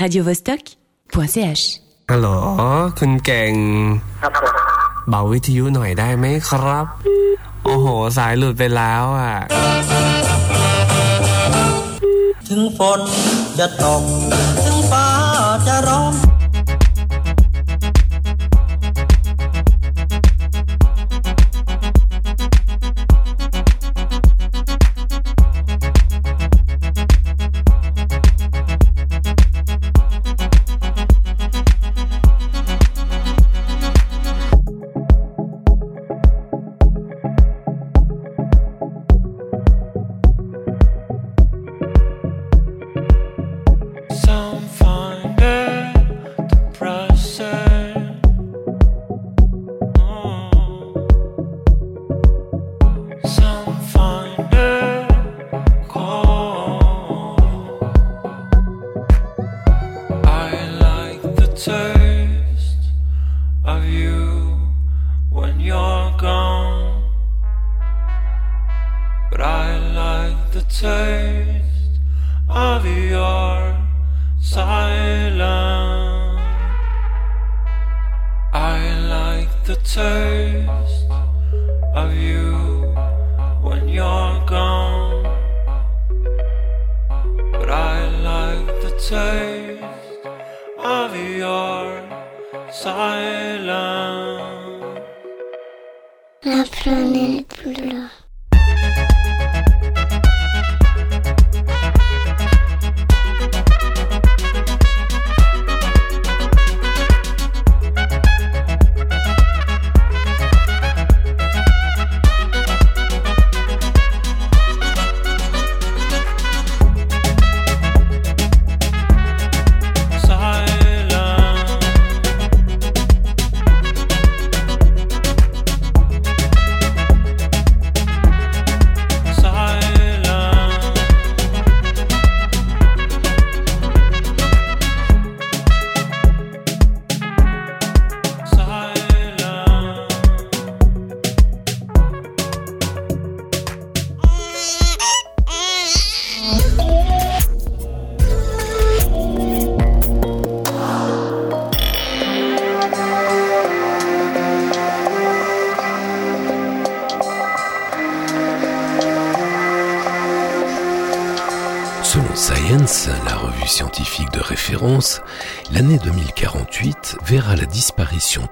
radiovostok.ch ฮัลโหลคุณเก่ง ครับผมเบาวิทยุหน่อยได้ไหมครับ โอ้โห สายหลุดไปแล้วอะ ถึงฝนจะตก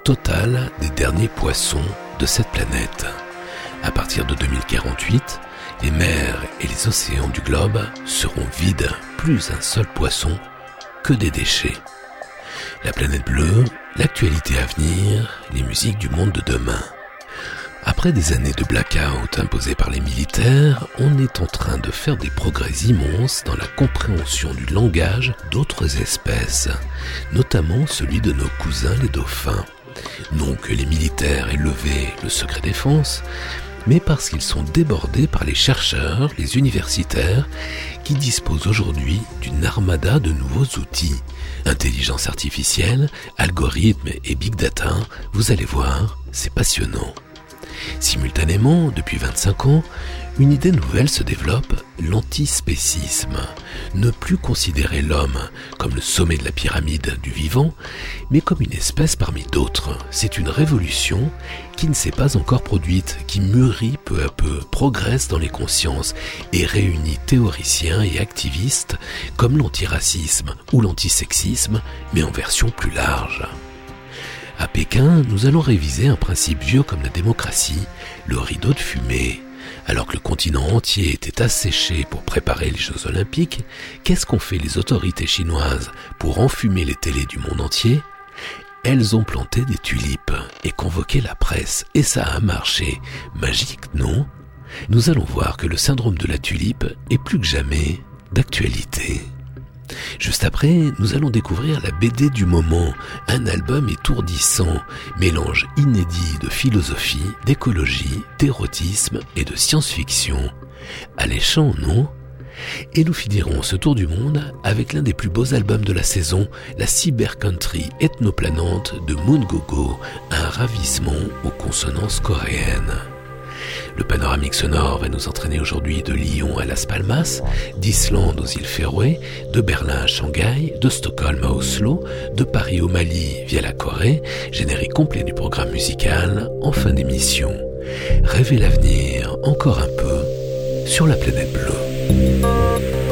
totale des derniers poissons de cette planète. À partir de 2048, les mers et les océans du globe seront vides, plus un seul poisson que des déchets. La planète bleue, l'actualité à venir, les musiques du monde de demain. Après des années de blackout imposés par les militaires, on est en train de faire des progrès immenses dans la compréhension du langage d'autres espèces, notamment celui de nos cousins les dauphins. Non que les militaires aient levé le secret défense, mais parce qu'ils sont débordés par les chercheurs, les universitaires, qui disposent aujourd'hui d'une armada de nouveaux outils. Intelligence artificielle, algorithmes et big data, vous allez voir, c'est passionnant. Simultanément, depuis 25 ans, une idée nouvelle se développe, l'antispécisme. Ne plus considérer l'homme comme le sommet de la pyramide du vivant, mais comme une espèce parmi d'autres. C'est une révolution qui ne s'est pas encore produite, qui mûrit peu à peu, progresse dans les consciences et réunit théoriciens et activistes comme l'antiracisme ou l'antisexisme, mais en version plus large. À Pékin, nous allons réviser un principe vieux comme la démocratie, le rideau de fumée. Alors que le continent entier était asséché pour préparer les Jeux Olympiques, qu'est-ce qu'ont fait les autorités chinoises pour enfumer les télés du monde entier? Elles ont planté des tulipes et convoqué la presse, et ça a marché. Magique, non? Nous allons voir que le syndrome de la tulipe est plus que jamais d'actualité. Juste après, nous allons découvrir la BD du moment, un album étourdissant, mélange inédit de philosophie, d'écologie, d'érotisme et de science-fiction. Alléchant, non? Et nous finirons ce tour du monde avec l'un des plus beaux albums de la saison, la cyber country ethnoplanante de Moon Gogo, un ravissement aux consonances coréennes. Le panoramique sonore va nous entraîner aujourd'hui de Lyon à Las Palmas, d'Islande aux îles Féroé, de Berlin à Shanghai, de Stockholm à Oslo, de Paris au Mali via la Corée, générique complet du programme musical en fin d'émission. Rêver l'avenir encore un peu sur la planète bleue.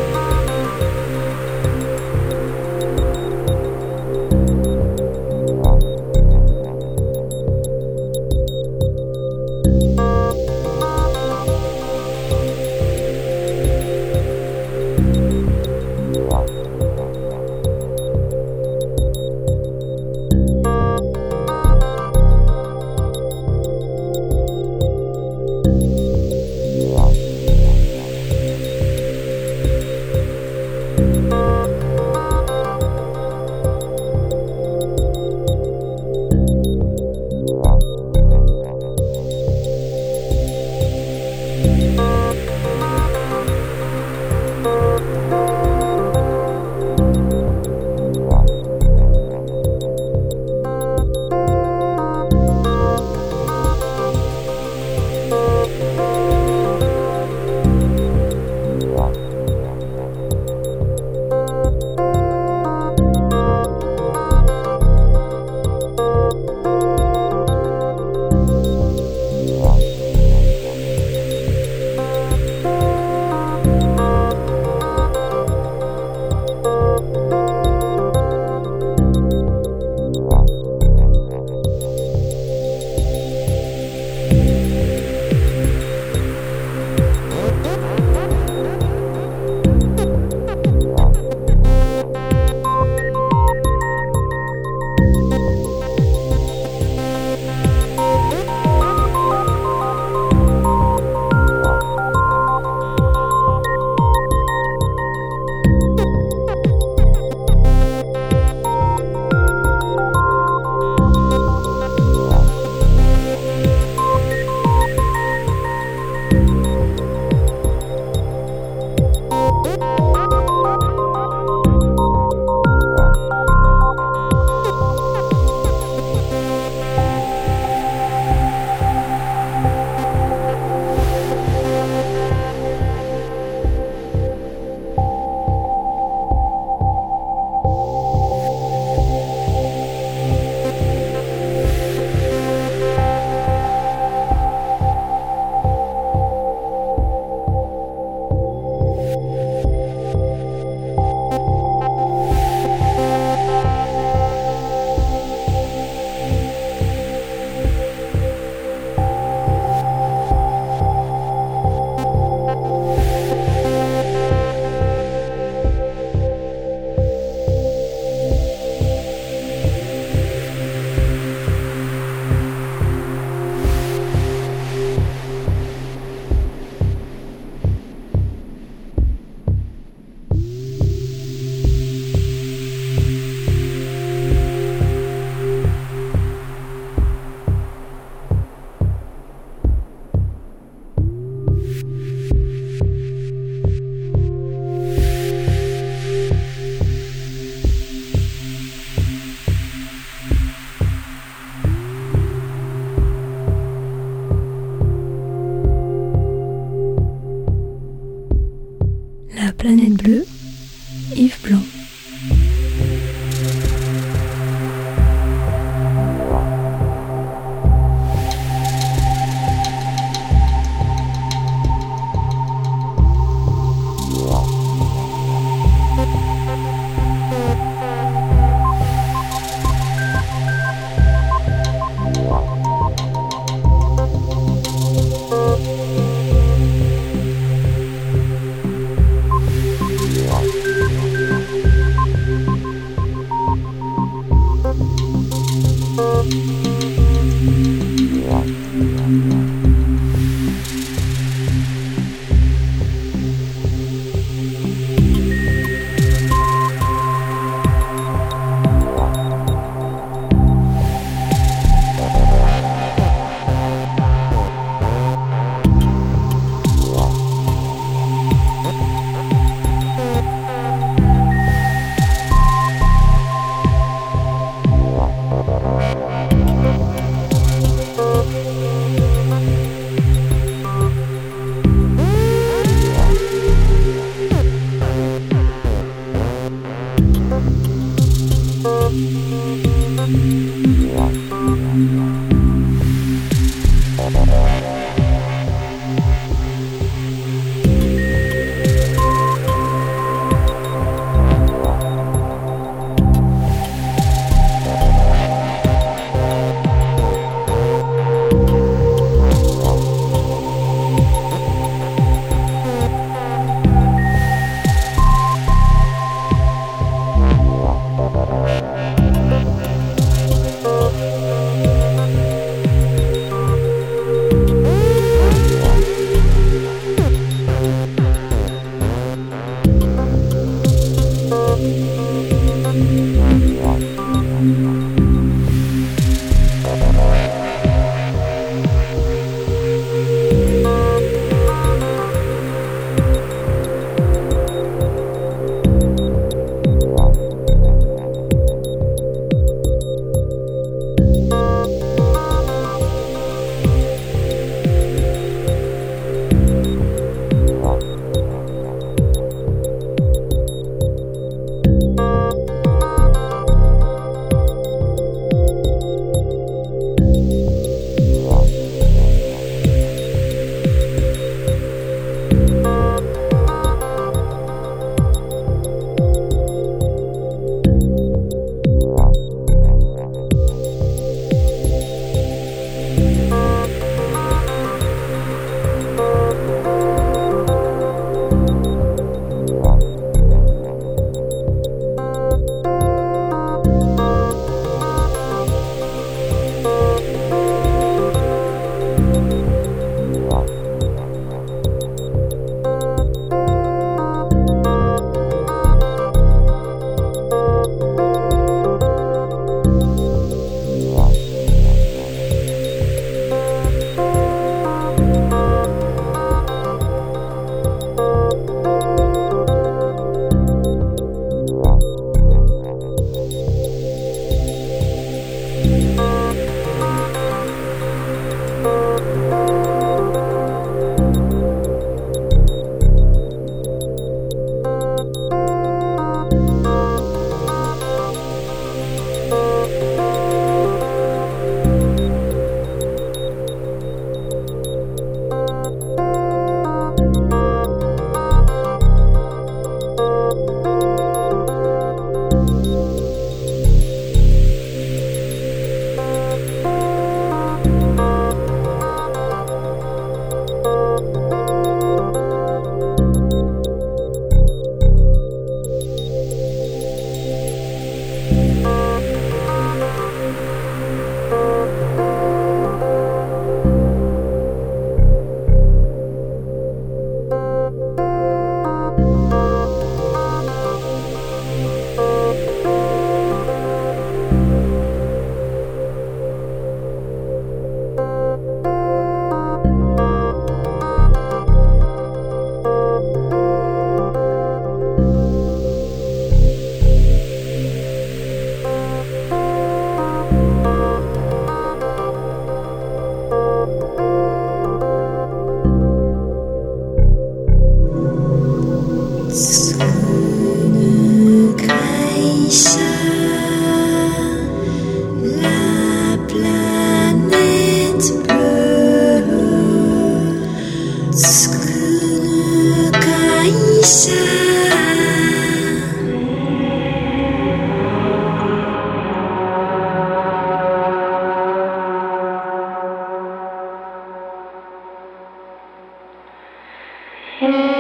Radio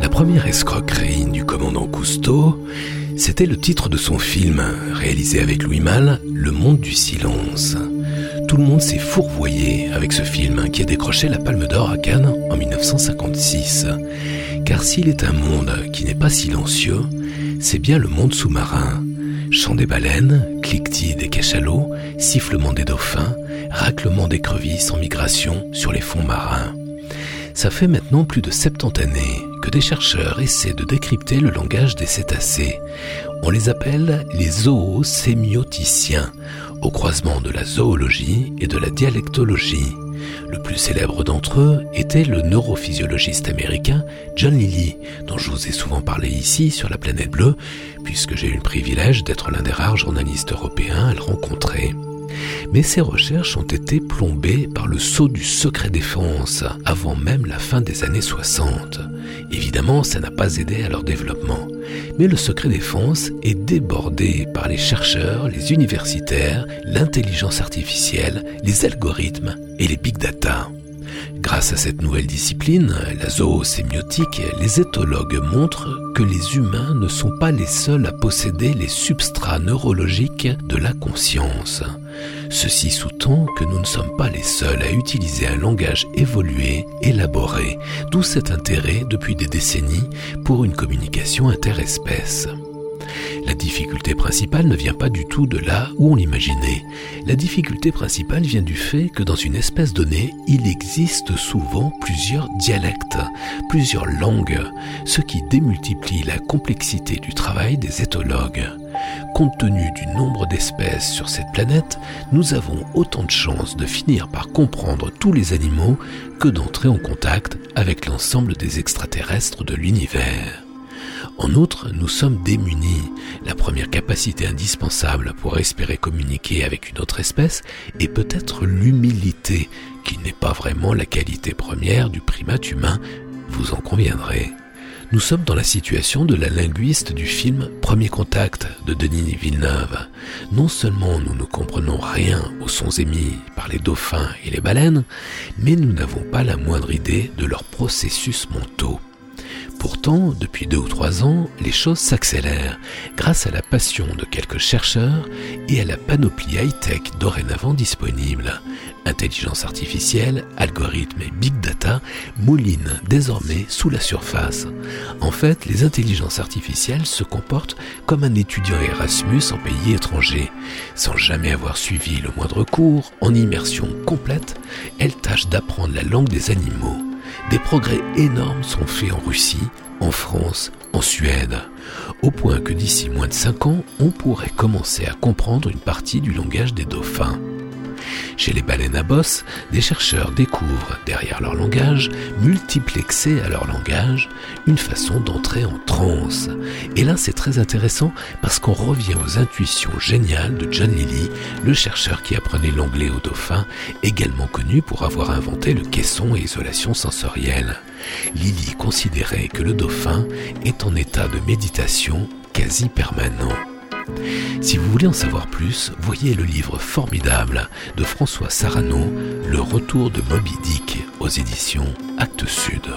La première escroquerie du commandant Cousteau, c'était le titre de son film, réalisé avec Louis Malle, Le Monde du Silence. Tout le monde s'est fourvoyé avec ce film qui a décroché la Palme d'Or à Cannes en 1956. Car s'il est un monde qui n'est pas silencieux, c'est bien le monde sous-marin. Chant des baleines, cliquetis des cachalots, sifflement des dauphins, raclement d'écrevisses en migration sur les fonds marins. Ça fait maintenant plus de 70 années que des chercheurs essaient de décrypter le langage des cétacés. On les appelle les zoosémioticiens, au croisement de la zoologie et de la dialectologie. Le plus célèbre d'entre eux était le neurophysiologiste américain John Lilly, dont je vous ai souvent parlé ici sur la planète bleue, puisque j'ai eu le privilège d'être l'un des rares journalistes européens à le rencontrer. Mais ces recherches ont été plombées par le sceau du secret défense avant même la fin des années 60. Évidemment, ça n'a pas aidé à leur développement. Mais le secret défense est débordé par les chercheurs, les universitaires, l'intelligence artificielle, les algorithmes et les big data. Grâce à cette nouvelle discipline, la zoosémiotique, les éthologues montrent que les humains ne sont pas les seuls à posséder les substrats neurologiques de la conscience. Ceci sous-tend que nous ne sommes pas les seuls à utiliser un langage évolué, élaboré, d'où cet intérêt depuis des décennies pour une communication interespèce. La difficulté principale ne vient pas du tout de là où on l'imaginait. La difficulté principale vient du fait que dans une espèce donnée, il existe souvent plusieurs dialectes, plusieurs langues, ce qui démultiplie la complexité du travail des éthologues. Compte tenu du nombre d'espèces sur cette planète, nous avons autant de chances de finir par comprendre tous les animaux que d'entrer en contact avec l'ensemble des extraterrestres de l'univers. En outre, nous sommes démunis. La première capacité indispensable pour espérer communiquer avec une autre espèce est peut-être l'humilité, qui n'est pas vraiment la qualité première du primate humain, vous en conviendrez. Nous sommes dans la situation de la linguiste du film Premier Contact de Denis Villeneuve. Non seulement nous ne comprenons rien aux sons émis par les dauphins et les baleines, mais nous n'avons pas la moindre idée de leurs processus mentaux. Pourtant, depuis deux ou trois ans, les choses s'accélèrent grâce à la passion de quelques chercheurs et à la panoplie high-tech dorénavant disponible. Intelligence artificielle, algorithmes et big data moulinent désormais sous la surface. En fait, les intelligences artificielles se comportent comme un étudiant Erasmus en pays étranger. Sans jamais avoir suivi le moindre cours, en immersion complète, elles tâchent d'apprendre la langue des animaux. Des progrès énormes sont faits en Russie, en France, en Suède, au point que d'ici moins de 5 ans, on pourrait commencer à comprendre une partie du langage des dauphins. Chez les baleines à bosse, des chercheurs découvrent, derrière leur langage, multiplexé à leur langage, une façon d'entrer en transe. Et là, c'est très intéressant parce qu'on revient aux intuitions géniales de John Lilly, le chercheur qui apprenait l'anglais aux dauphins, également connu pour avoir inventé le caisson et isolation sensorielle. Lilly considérait que le dauphin est en état de méditation quasi permanent. Si vous voulez en savoir plus, voyez le livre formidable de François Sarano, Le retour de Moby Dick aux éditions Actes Sud.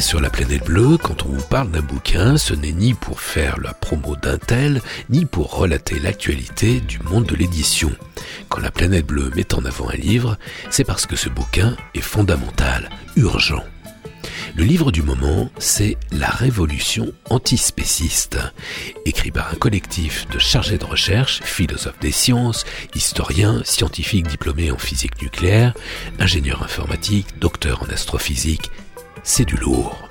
Sur la planète bleue, quand on vous parle d'un bouquin, ce n'est ni pour faire la promo d'un tel, ni pour relater l'actualité du monde de l'édition. Quand la planète bleue met en avant un livre, c'est parce que ce bouquin est fondamental, urgent. Le livre du moment, c'est La Révolution antispéciste, écrit par un collectif de chargés de recherche, philosophes des sciences, historiens, scientifiques diplômés en physique nucléaire, ingénieurs informatiques, docteurs en astrophysique. C'est du lourd.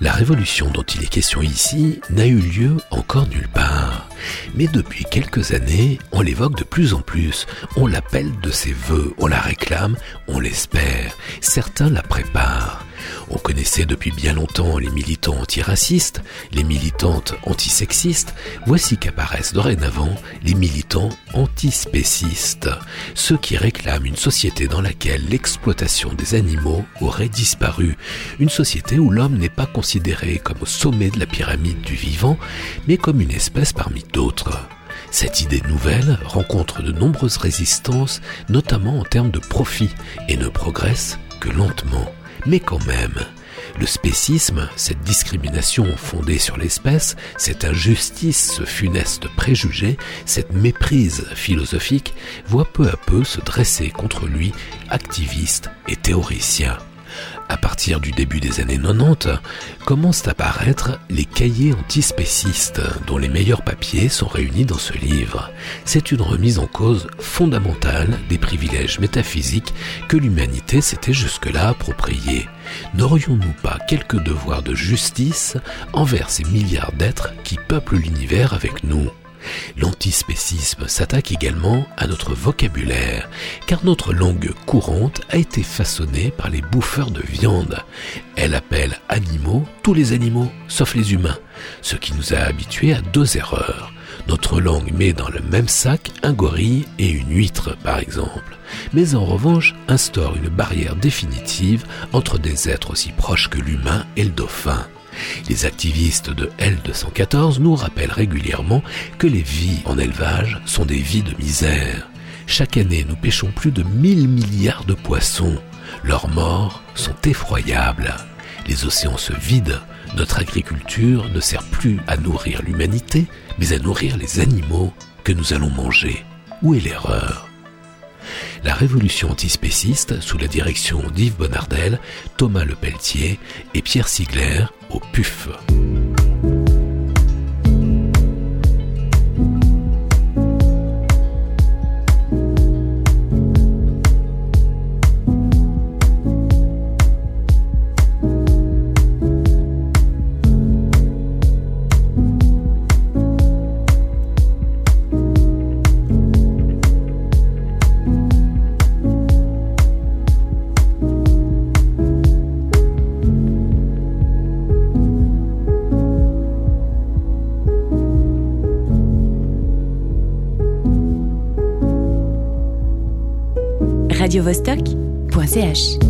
La révolution dont il est question ici n'a eu lieu encore nulle part. Mais depuis quelques années, on l'évoque de plus en plus, on l'appelle de ses voeux, on la réclame, on l'espère, certains la préparent. On connaissait depuis bien longtemps les militants antiracistes, les militantes antisexistes. Voici qu'apparaissent dorénavant les militants antispécistes, ceux qui réclament une société dans laquelle l'exploitation des animaux aurait disparu, une société où l'homme n'est pas considéré comme au sommet de la pyramide du vivant, mais comme une espèce parmi d'autres. Cette idée nouvelle rencontre de nombreuses résistances, notamment en termes de profit, et ne progresse que lentement. Mais quand même, le spécisme, cette discrimination fondée sur l'espèce, cette injustice, ce funeste préjugé, cette méprise philosophique, voit peu à peu se dresser contre lui activistes et théoriciens à partir du début des années 90, commencent à apparaître les cahiers antispécistes, dont les meilleurs papiers sont réunis dans ce livre. C'est une remise en cause fondamentale des privilèges métaphysiques que l'humanité s'était jusque-là appropriés. N'aurions-nous pas quelques devoirs de justice envers ces milliards d'êtres qui peuplent l'univers avec nous? L'antispécisme s'attaque également à notre vocabulaire, car notre langue courante a été façonnée par les bouffeurs de viande. Elle appelle animaux tous les animaux, sauf les humains, ce qui nous a habitués à deux erreurs. Notre langue met dans le même sac un gorille et une huître, par exemple, mais en revanche instaure une barrière définitive entre des êtres aussi proches que l'humain et le dauphin. Les activistes de L214 nous rappellent régulièrement que les vies en élevage sont des vies de misère. Chaque année, nous pêchons plus de 1000 milliards de poissons. Leurs morts sont effroyables. Les océans se vident. Notre agriculture ne sert plus à nourrir l'humanité, mais à nourrir les animaux que nous allons manger. Où est l'erreur? La révolution antispéciste, sous la direction d'Yves Bonnardel, Thomas Lepelletier et Pierre Sigler, au PUF. radiovostok.ch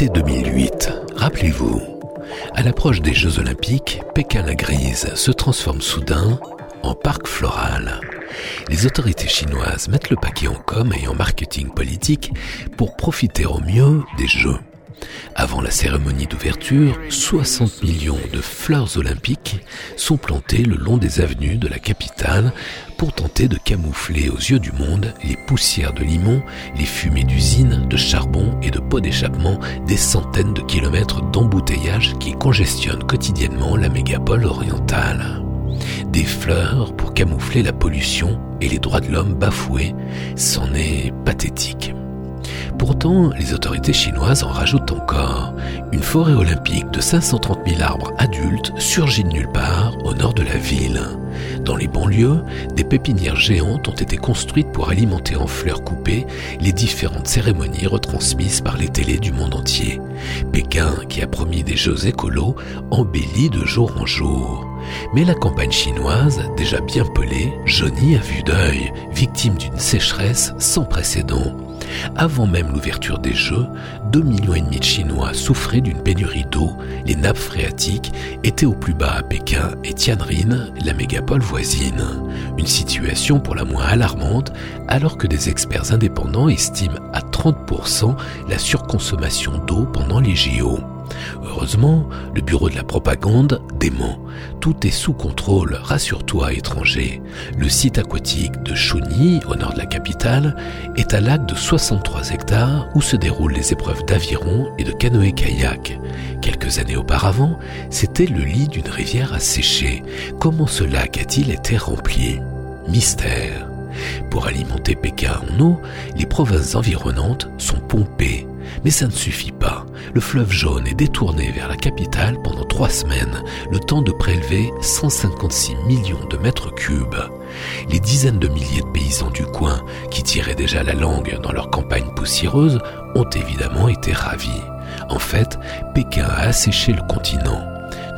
Été 2008, rappelez-vous, à l'approche des Jeux Olympiques, Pékin-la-Grise se transforme soudain en parc floral. Les autorités chinoises mettent le paquet en com et en marketing politique pour profiter au mieux des Jeux. Avant la cérémonie d'ouverture, 60 millions de fleurs olympiques sont plantées le long des avenues de la capitale pour tenter de camoufler aux yeux du monde les poussières de limon, les fumées d'usines, de charbon et de pots d'échappement des centaines de kilomètres d'embouteillage qui congestionnent quotidiennement la mégapole orientale. Des fleurs pour camoufler la pollution et les droits de l'homme bafoués, c'en est pathétique. Pourtant, les autorités chinoises en rajoutent encore. Une forêt olympique de 530 000 arbres adultes surgit de nulle part au nord de la ville. Dans les banlieues, des pépinières géantes ont été construites pour alimenter en fleurs coupées les différentes cérémonies retransmises par les télés du monde entier. Pékin, qui a promis des jeux écolos, embellit de jour en jour. Mais la campagne chinoise, déjà bien pelée, jaunit à vue d'œil, victime d'une sécheresse sans précédent. Avant même l'ouverture des Jeux, 2 millions de Chinois souffraient d'une pénurie d'eau, les nappes phréatiques étaient au plus bas à Pékin et Tianjin, la mégapole voisine. Une situation pour la moins alarmante alors que des experts indépendants estiment à 30% la surconsommation d'eau pendant les JO. Heureusement, le bureau de la propagande dément. Tout est sous contrôle, rassure-toi étranger. Le site aquatique de Chunyi, au nord de la capitale, est un lac de 63 hectares où se déroulent les épreuves d'aviron et de canoë-kayak. Quelques années auparavant, c'était le lit d'une rivière asséchée. Comment ce lac a-t-il été rempli? Mystère. Pour alimenter Pékin en eau, les provinces environnantes sont pompées. Mais ça ne suffit pas. Le fleuve jaune est détourné vers la capitale pendant trois semaines, le temps de prélever 156 millions de mètres cubes. Les dizaines de milliers de paysans du coin, qui tiraient déjà la langue dans leur campagne poussiéreuse, ont évidemment été ravis. En fait, Pékin a asséché le continent.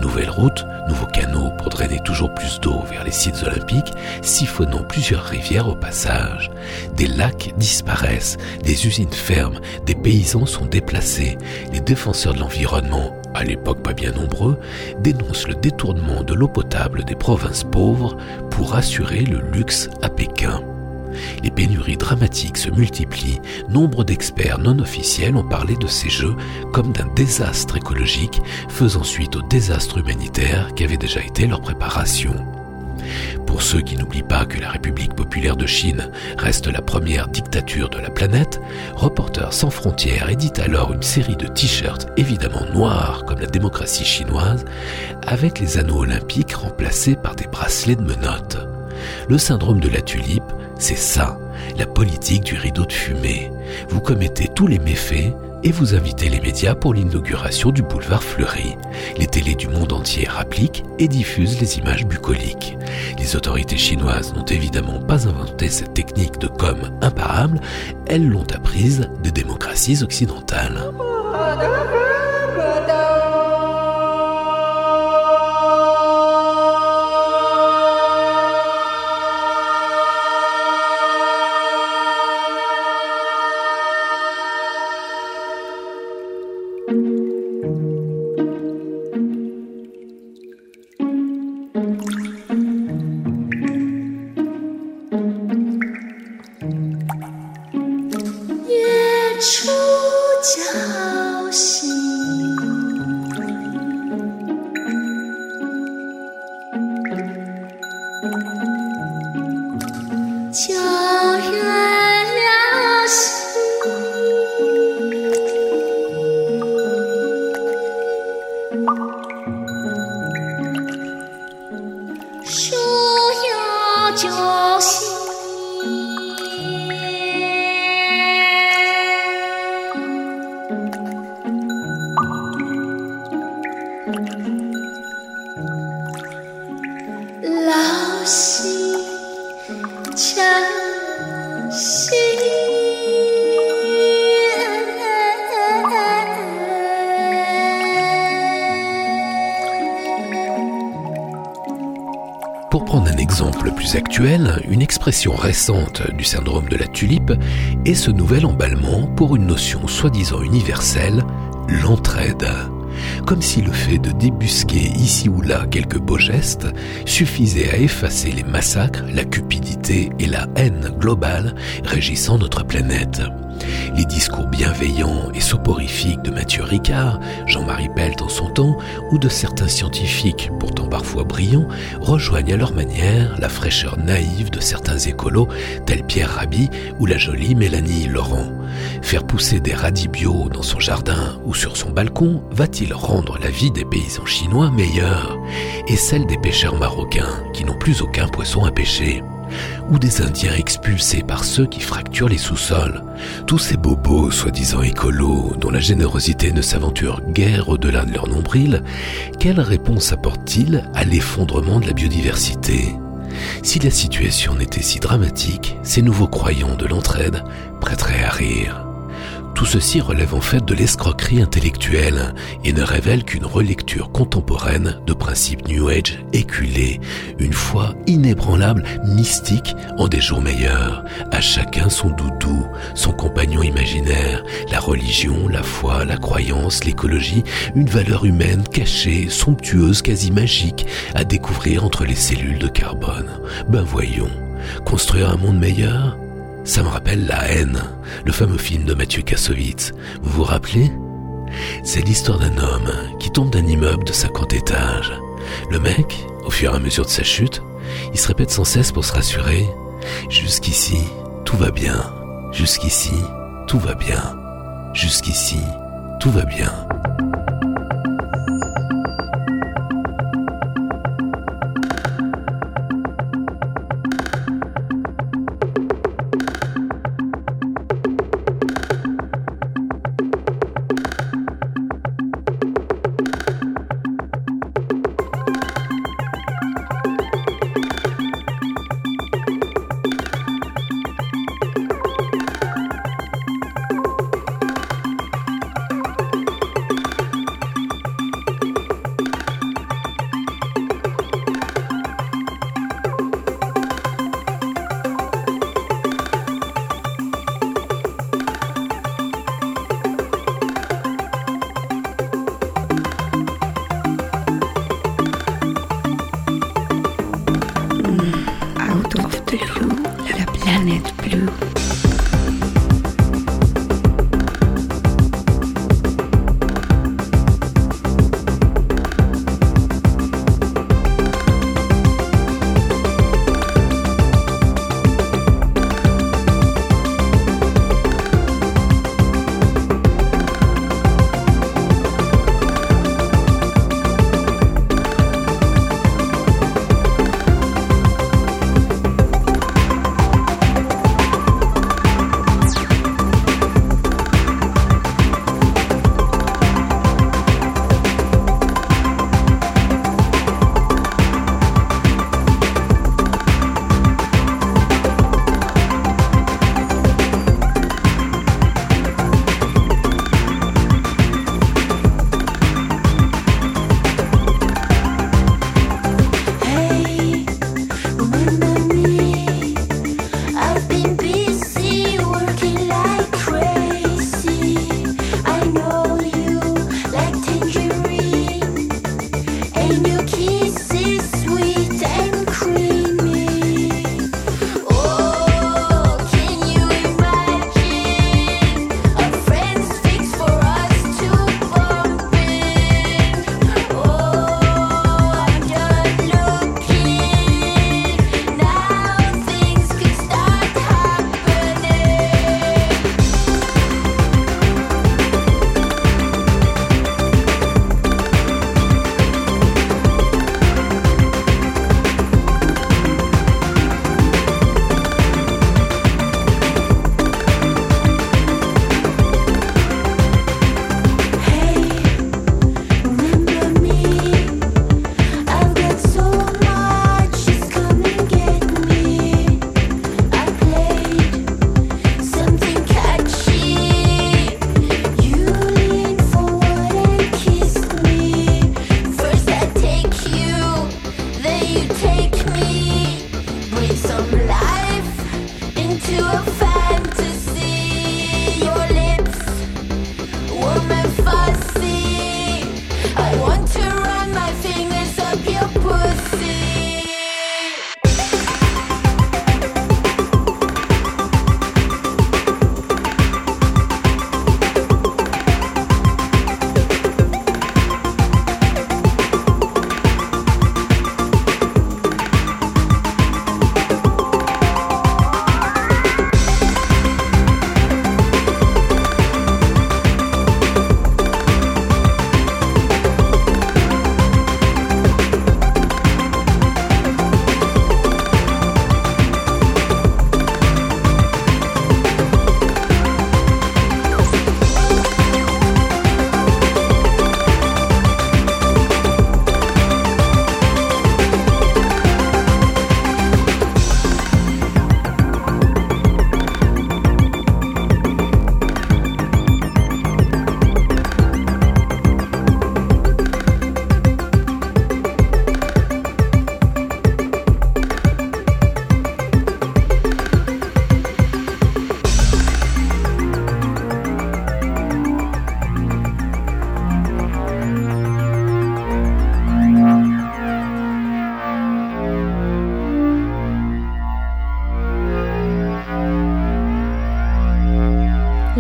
Nouvelle route, nouveaux canaux pour drainer toujours plus d'eau vers les sites olympiques, siphonnant plusieurs rivières au passage. Des lacs disparaissent, des usines ferment, des paysans sont déplacés. Les défenseurs de l'environnement, à l'époque pas bien nombreux, dénoncent le détournement de l'eau potable des provinces pauvres pour assurer le luxe à Pékin. Les pénuries dramatiques se multiplient. Nombre d'experts non officiels ont parlé de ces jeux comme d'un désastre écologique faisant suite au désastre humanitaire qui avait déjà été leur préparation. Pour ceux qui n'oublient pas que la République populaire de Chine reste la première dictature de la planète, Reporters sans frontières édite alors une série de t-shirts évidemment noirs comme la démocratie chinoise, avec les anneaux olympiques remplacés par des bracelets de menottes. Le syndrome de la tulipe, c'est ça, la politique du rideau de fumée. Vous commettez tous les méfaits et vous invitez les médias pour l'inauguration du boulevard Fleury. Les télés du monde entier rappliquent et diffusent les images bucoliques. Les autorités chinoises n'ont évidemment pas inventé cette technique de com imparable, elles l'ont apprise des démocraties occidentales. Récente du syndrome de la tulipe est ce nouvel emballement pour une notion soi-disant universelle, l'entraide. Comme si le fait de débusquer ici ou là quelques beaux gestes suffisait à effacer les massacres, la cupidité et la haine globale régissant notre planète. Les discours bienveillants et soporifiques de Mathieu Ricard, Jean-Marie Pelt en son temps, ou de certains scientifiques, pourtant parfois brillants, rejoignent à leur manière la fraîcheur naïve de certains écolos, tels Pierre Rabhi ou la jolie Mélanie Laurent. Faire pousser des radis bio dans son jardin ou sur son balcon va-t-il rendre la vie des paysans chinois meilleure? Et celle des pêcheurs marocains qui n'ont plus aucun poisson à pêcher? Ou des Indiens expulsés par ceux qui fracturent les sous-sols. Tous ces bobos, soi-disant écolos, dont la générosité ne s'aventure guère au-delà de leur nombril, quelle réponse apportent-ils à l'effondrement de la biodiversité? Si la situation n'était si dramatique, ces nouveaux croyants de l'entraide prêteraient à rire. Tout ceci relève en fait de l'escroquerie intellectuelle et ne révèle qu'une relecture contemporaine de principes New Age éculés, une foi inébranlable, mystique en des jours meilleurs. À chacun son doudou, son compagnon imaginaire, la religion, la foi, la croyance, l'écologie, une valeur humaine cachée, somptueuse, quasi magique, à découvrir entre les cellules de carbone. Ben voyons, construire un monde meilleur ça me rappelle La haine, le fameux film de Mathieu Kassovitz. Vous vous rappelez? C'est l'histoire d'un homme qui tombe d'un immeuble de 50 étages. Le mec, au fur et à mesure de sa chute, il se répète sans cesse pour se rassurer. Jusqu'ici, tout va bien. Jusqu'ici, tout va bien. Jusqu'ici, tout va bien.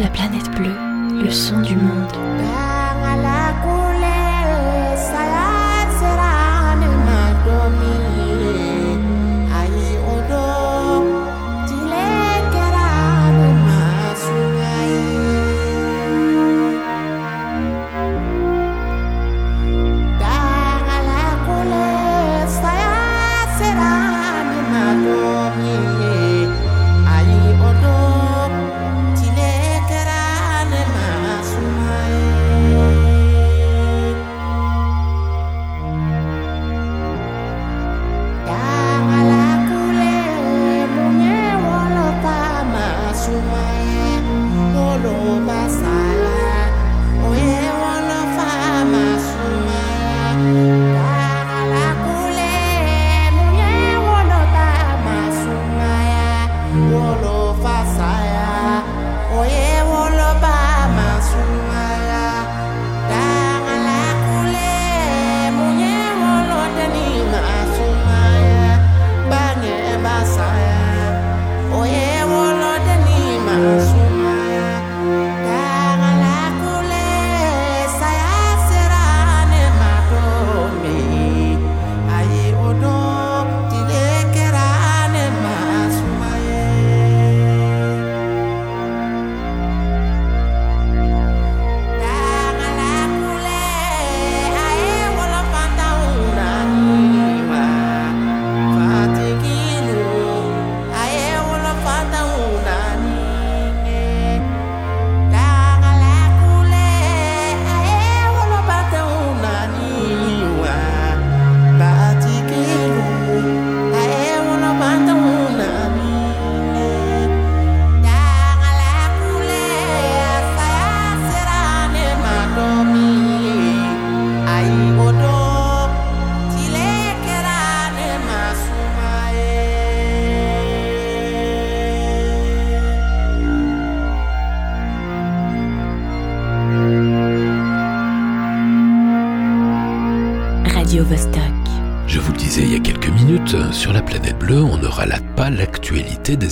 La planète bleue, le son du monde.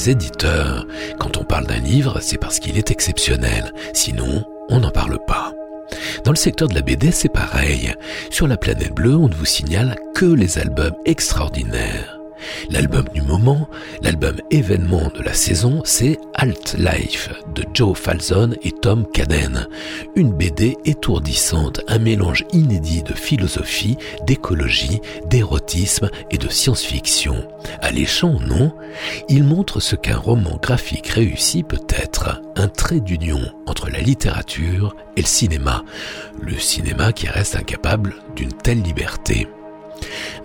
Éditeurs. Quand on parle d'un livre, c'est parce qu'il est exceptionnel. Sinon, on n'en parle pas. Dans le secteur de la BD, c'est pareil. Sur la planète bleue, on ne vous signale que les albums extraordinaires. L'album du moment, l'album événement de la saison, c'est Alt Life Joe Falzon et Tom Caden. Une BD étourdissante, un mélange inédit de philosophie, d'écologie, d'érotisme et de science-fiction. Alléchant, non? Il montre ce qu'un roman graphique réussi peut être, un trait d'union entre la littérature et le cinéma. Le cinéma qui reste incapable d'une telle liberté.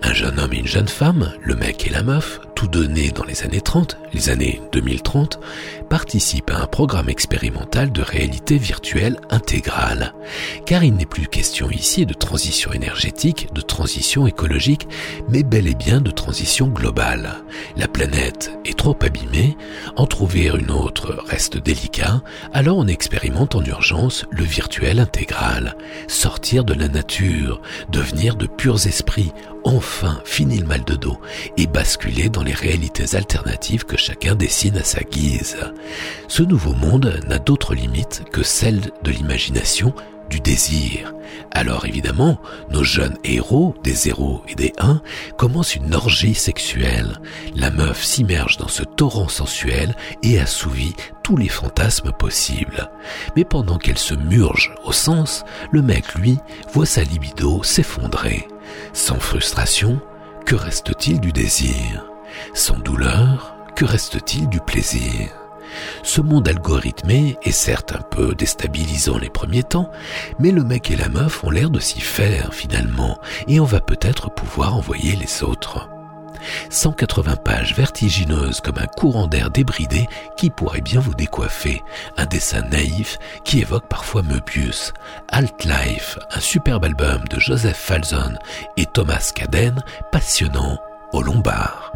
Un jeune homme et une jeune femme, le mec et la meuf, tous deux nés dans les années 30, les années 2030, participent à un programme expérimental de réalité virtuelle intégrale. Car il n'est plus question ici de transition énergétique, de transition écologique, mais bel et bien de transition globale. La planète est trop abîmée, en trouver une autre reste délicat, alors on expérimente en urgence le virtuel intégral. Sortir de la nature, devenir de purs esprits, enfin fini le mal de dos et basculer dans les réalités alternatives que chacun dessine à sa guise. Ce nouveau monde n'a d'autre limite que celle de l'imagination, du désir. Alors évidemment, nos jeunes héros, des zéros et des 1, commencent une orgie sexuelle. La meuf s'immerge dans ce torrent sensuel et assouvit tous les fantasmes possibles. Mais pendant qu'elle se murge au sens, le mec, lui, voit sa libido s'effondrer. Sans frustration, que reste-t-il du désir? Sans douleur, que reste-t-il du plaisir? Ce monde algorithmé est certes un peu déstabilisant les premiers temps, mais le mec et la meuf ont l'air de s'y faire finalement, et on va peut-être pouvoir envoyer les autres. 180 pages vertigineuses comme un courant d'air débridé qui pourrait bien vous décoiffer, un dessin naïf qui évoque parfois Möbius, Alt Life, un superbe album de Joseph Falzon et Thomas Caden, passionnant au lombard.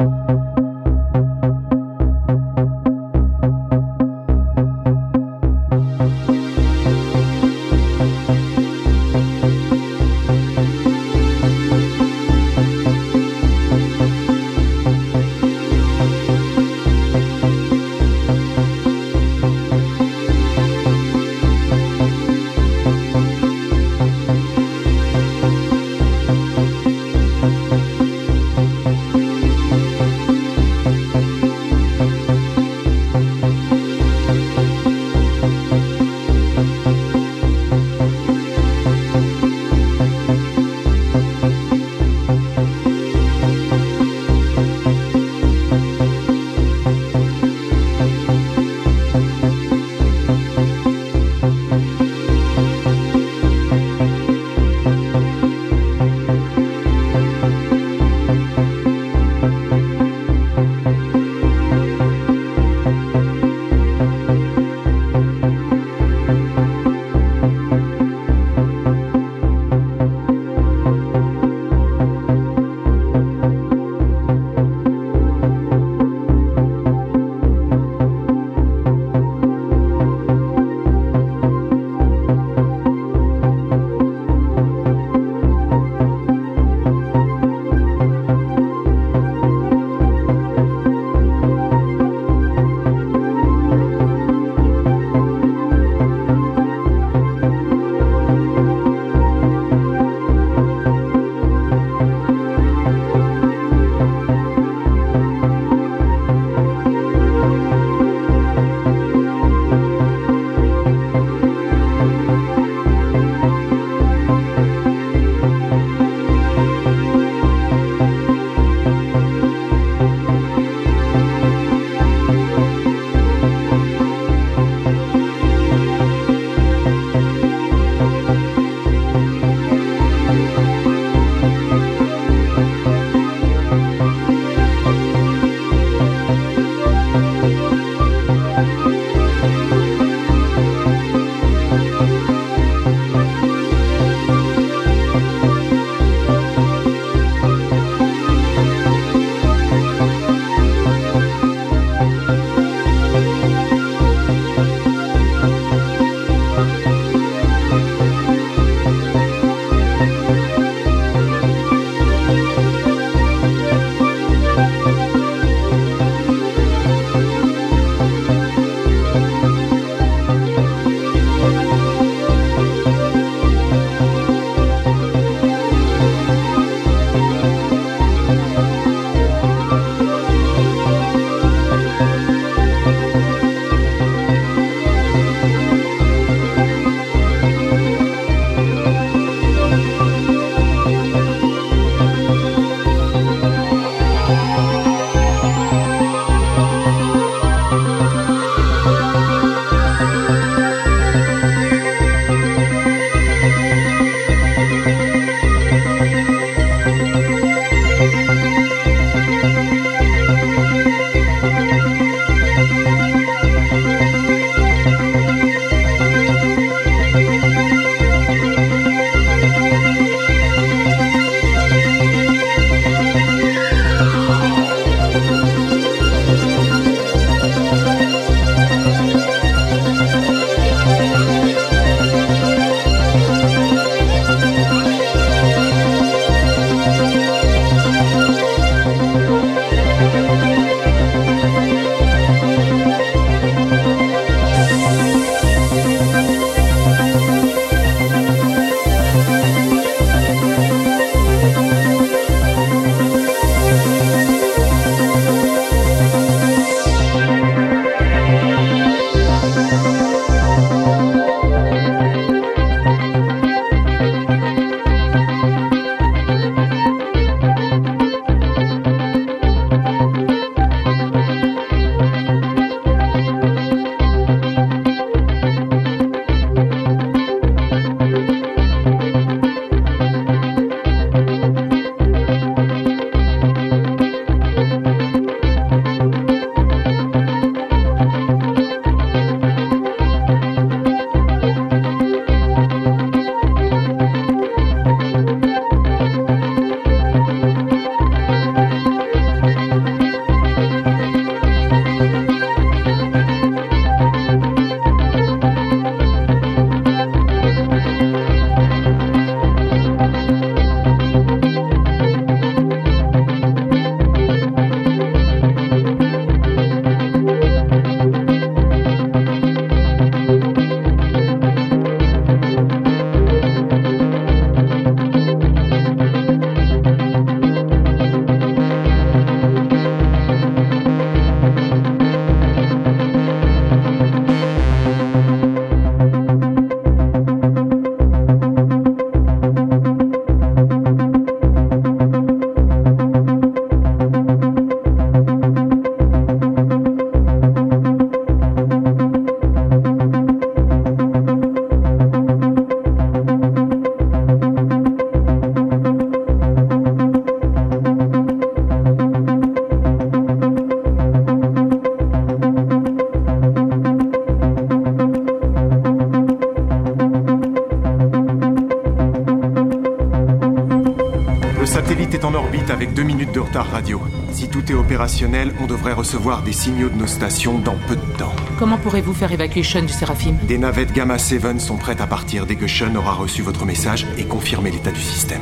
Minutes de retard radio. Si tout est opérationnel, on devrait recevoir des signaux de nos stations dans peu de temps. Comment pourrez-vous faire évacuer Sean du Séraphim? Des navettes Gamma 7 sont prêtes à partir dès que Sean aura reçu votre message et confirmé l'état du système.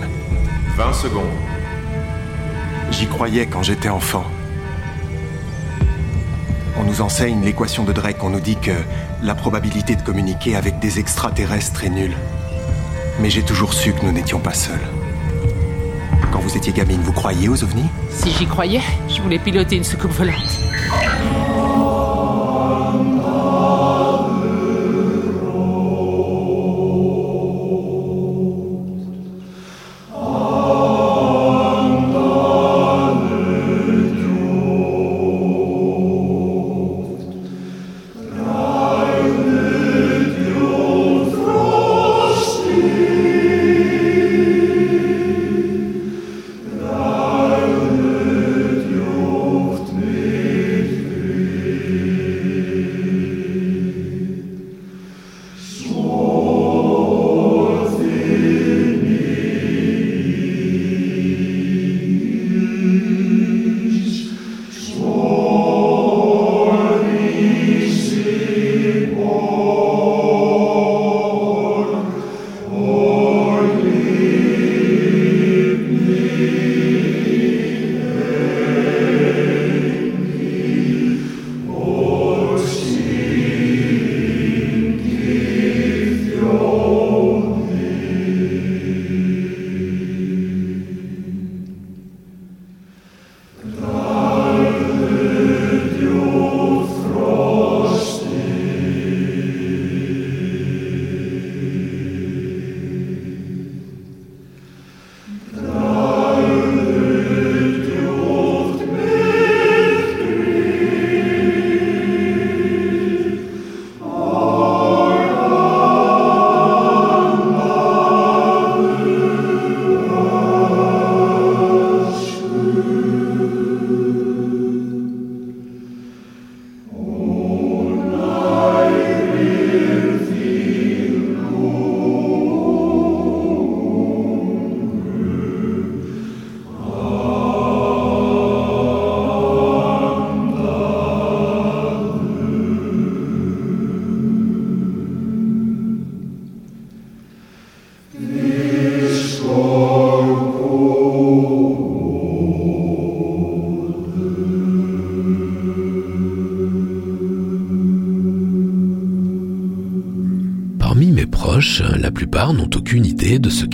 20 secondes. J'y croyais quand j'étais enfant. On nous enseigne l'équation de Drake, on nous dit que la probabilité de communiquer avec des extraterrestres est nulle. Mais j'ai toujours su que nous n'étions pas seuls. Quand vous étiez gamine, vous croyiez aux ovnis? Si j'y croyais, je voulais piloter une soucoupe volante.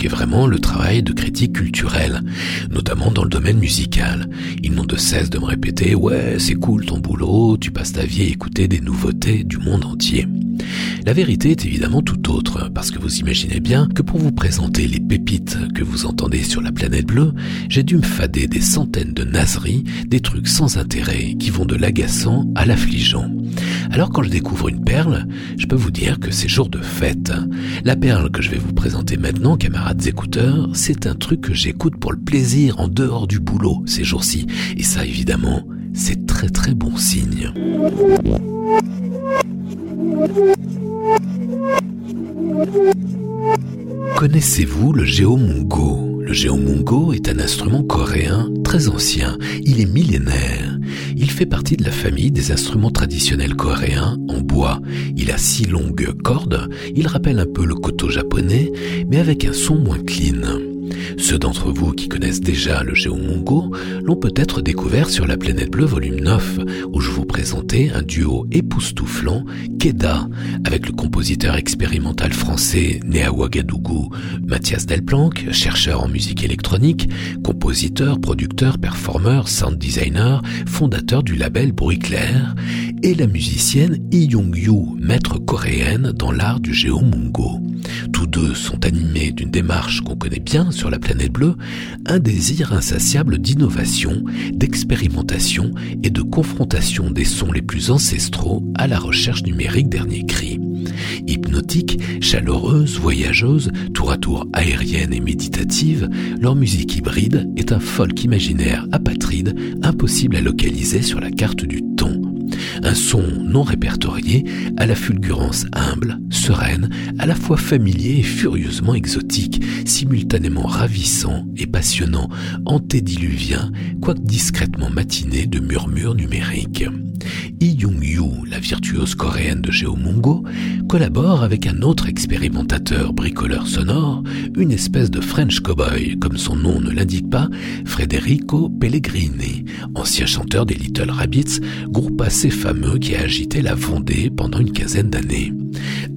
Qu'est vraiment le travail de critique culturelle, notamment dans le domaine musical. Ils n'ont de cesse de me répéter Ouais, c'est cool ton boulot, tu passes ta vie à écouter des nouveautés du monde entier. La vérité est évidemment tout parce que vous imaginez bien que pour vous présenter les pépites que vous entendez sur la planète bleue, j'ai dû me fader des centaines de naseries, des trucs sans intérêt qui vont de l'agaçant à l'affligeant. Alors quand je découvre une perle, je peux vous dire que c'est jour de fête. La perle que je vais vous présenter maintenant, camarades écouteurs, c'est un truc que j'écoute pour le plaisir en dehors du boulot ces jours-ci. Et ça évidemment, c'est très très bon signe. Connaissez-vous le géomungo Le géomungo est un instrument coréen très ancien, il est millénaire. Il fait partie de la famille des instruments traditionnels coréens en bois. Il a six longues cordes, il rappelle un peu le koto japonais, mais avec un son moins clean. Ceux d'entre vous qui connaissent déjà le Géomungo l'ont peut-être découvert sur La Planète Bleue volume 9, où je vous présentais un duo époustouflant, Keda, avec le compositeur expérimental français né à Ouagadougou, Mathias Delplanque, chercheur en musique électronique, compositeur, producteur, performeur, sound designer, fondateur du label Bruit Clair, et la musicienne Lee Young-yu, maître coréenne dans l'art du Géomungo. Tous deux sont animés d'une démarche qu'on connaît bien sur la planète bleue, un désir insatiable d'innovation, d'expérimentation et de confrontation des sons les plus ancestraux à la recherche numérique dernier cri. Hypnotique, chaleureuse, voyageuse, tour à tour aérienne et méditative, leur musique hybride est un folk imaginaire apatride, impossible à localiser sur la carte du temps. Un son non répertorié, à la fulgurance humble, sereine, à la fois familier et furieusement exotique, simultanément ravissant et passionnant, antédiluvien, quoique discrètement matiné de murmures numériques. Lee Young-yu, la virtuose coréenne de Geomungo, collabore avec un autre expérimentateur bricoleur sonore, une espèce de French cowboy, comme son nom ne l'indique pas, Federico Pellegrini, ancien chanteur des Little Rabbits, groupe fameux qui a agité la Vendée pendant une quinzaine d'années.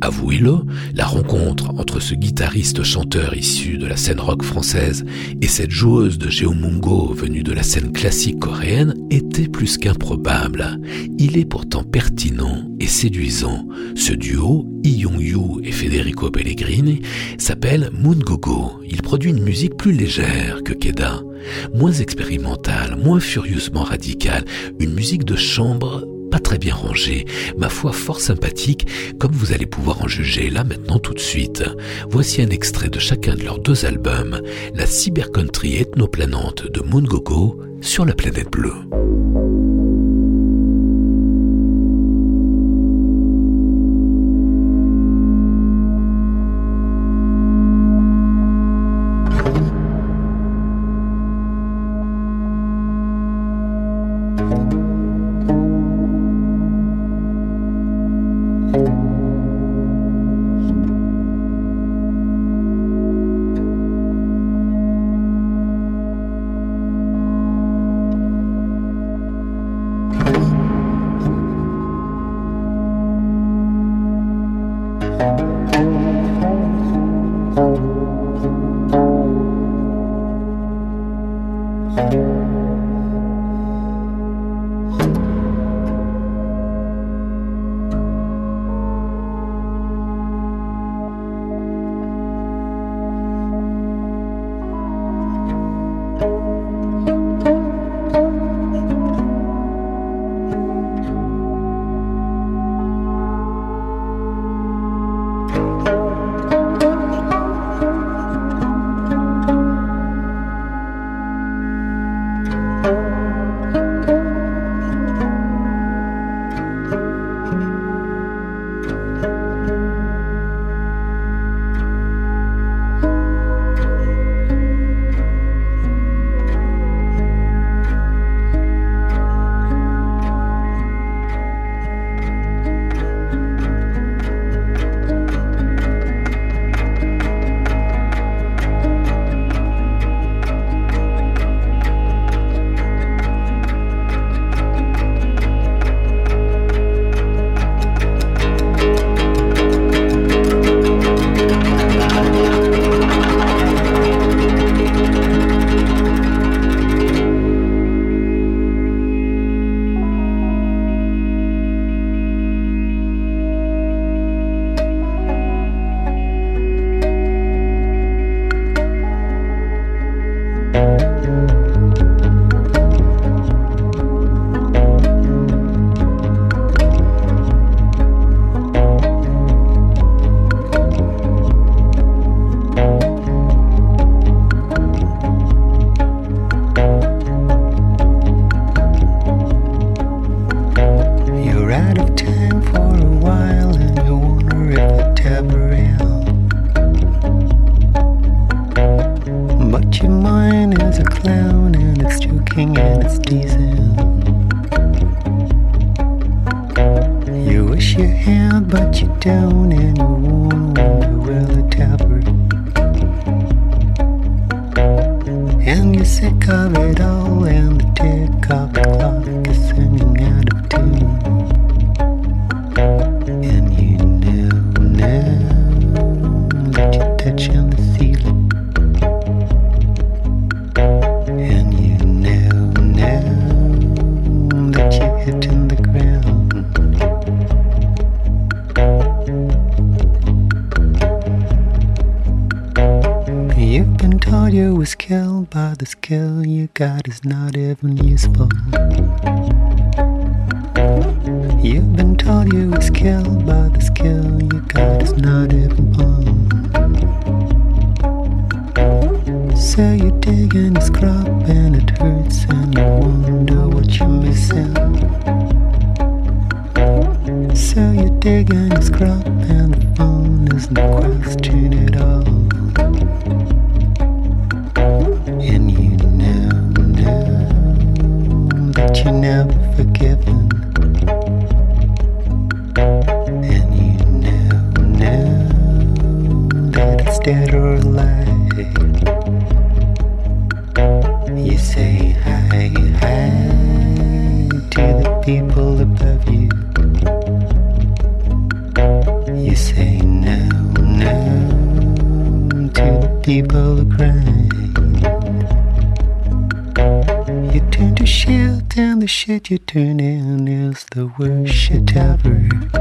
Avouez-le, la rencontre entre ce guitariste-chanteur issu de la scène rock française et cette joueuse de Geomungo venue de la scène classique coréenne était plus qu'improbable. Il est pourtant pertinent et séduisant. Ce duo, Lee Young-yu et Federico Pellegrini, s'appelle Moongogo. Il produit une musique plus légère que Keda, moins expérimentale, moins furieusement radicale, une musique de chambre pas très bien rangée, ma foi fort sympathique, comme vous allez pouvoir en juger là maintenant tout de suite. Voici un extrait de chacun de leurs deux albums, la cybercountry ethnoplanante de Moongogo sur la planète bleue. wish you had, but you don't, and you won't really temper. And you're sick of it all, and the tick of the clock is singing out of tune. by the skill you got is not even useful. You've been told you were skilled, but the skill you got is not even born. So you dig and you scrub and it hurts and you wonder what you're missing. So you dig and you scrub and the phone isn't question at all. you turn in is the worst shit ever.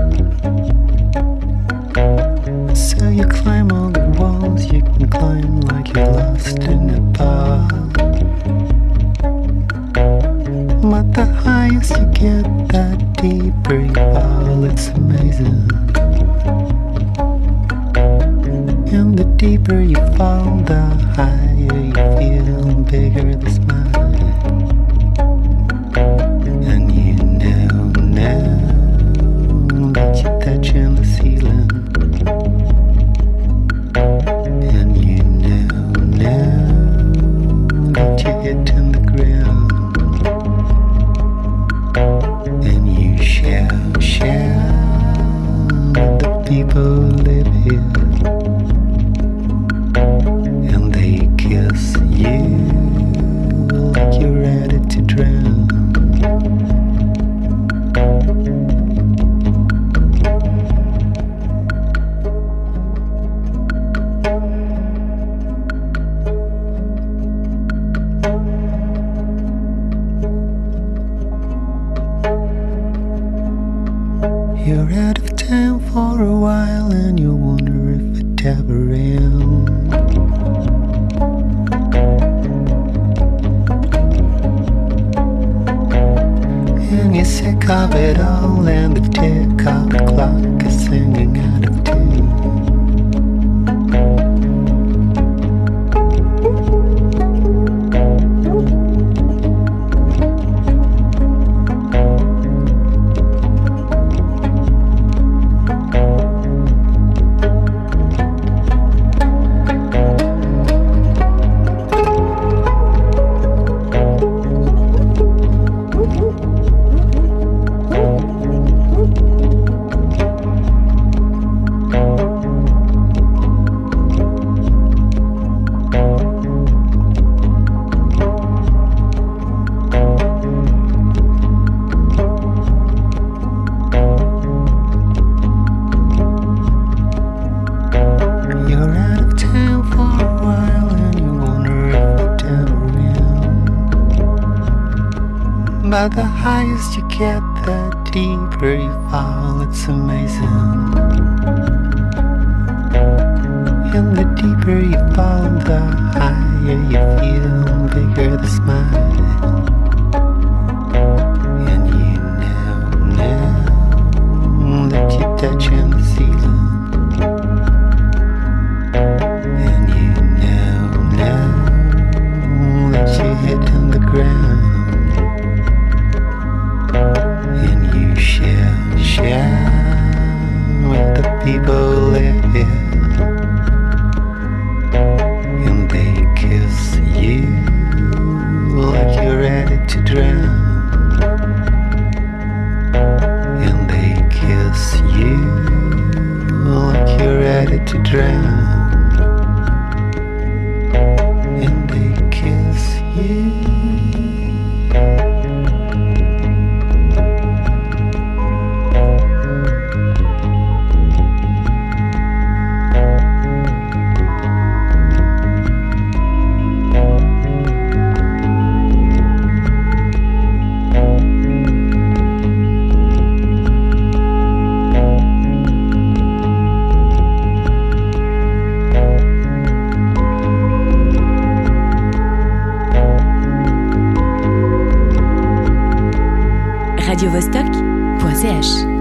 radiovostok.ch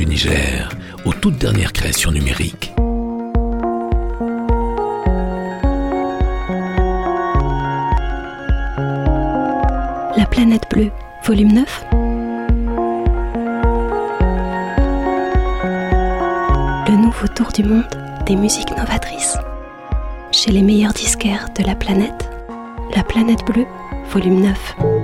du Niger aux toutes dernières créations numériques. La planète bleue, volume 9. Le nouveau tour du monde des musiques novatrices. Chez les meilleurs disquaires de la planète. La planète bleue, volume 9.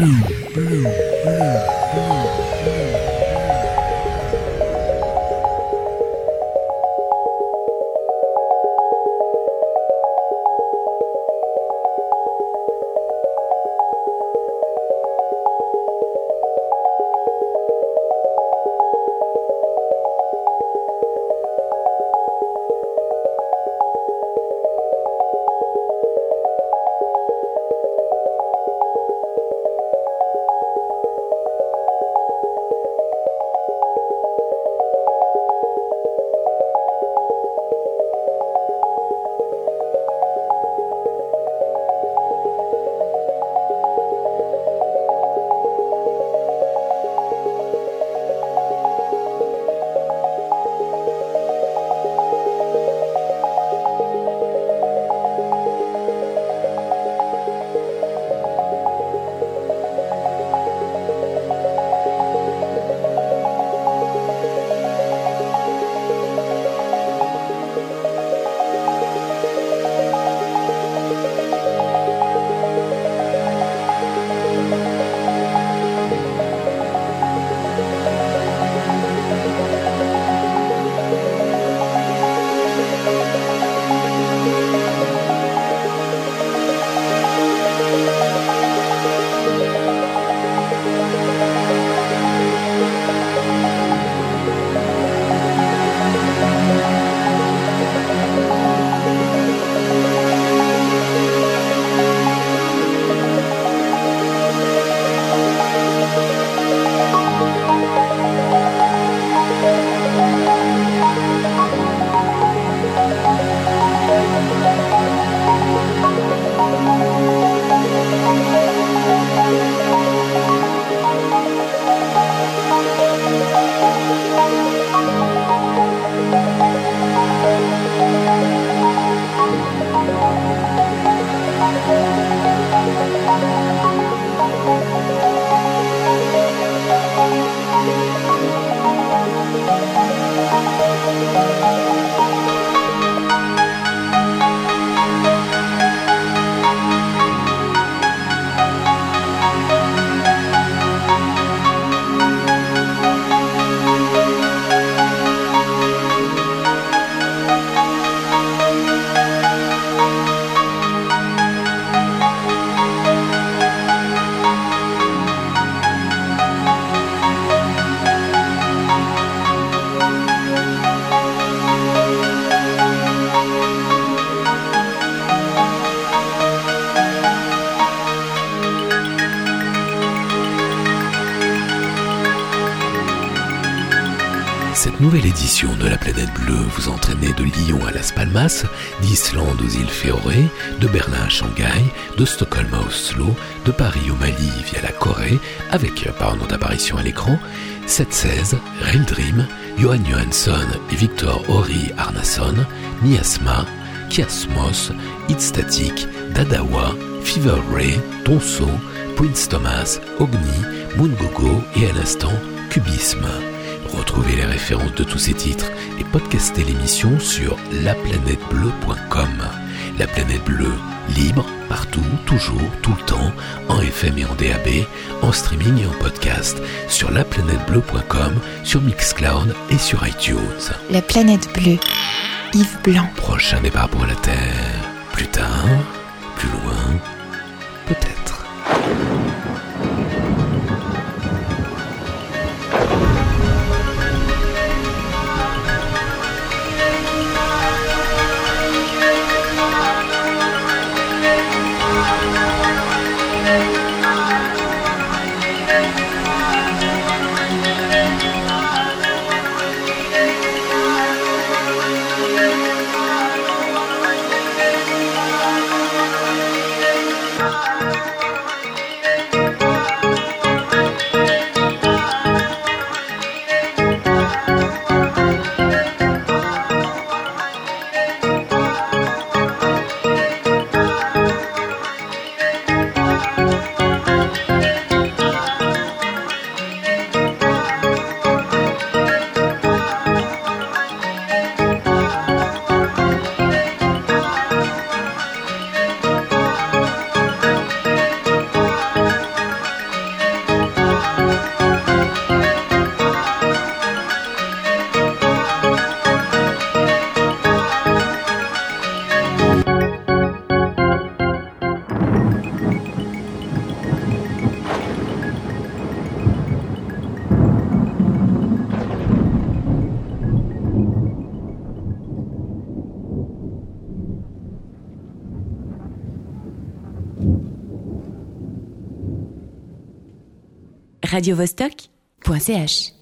Cette de la planète bleue vous entraînez de Lyon à Las Palmas, d'Islande aux îles Féoré, de Berlin à Shanghai, de Stockholm à Oslo, de Paris au Mali via la Corée, avec euh, par nom d'apparition à l'écran, 716, Real Dream, Johan Johansson et Victor Ori Arnason, Miasma, Kiasmos, Hit Static, Dadawa, Fever Ray, Tonso, Prince Thomas, Ogni, Mungogo et à l'instant Cubisme. Retrouvez les références de tous ces titres et podcastez l'émission sur laplanètebleu.com. La planète bleue, libre, partout, toujours, tout le temps, en FM et en DAB, en streaming et en podcast, sur laplanètebleu.com, sur Mixcloud et sur iTunes. La planète bleue. Yves Blanc. Prochain départ pour la Terre. Plus tard, plus loin, radiovostok.ch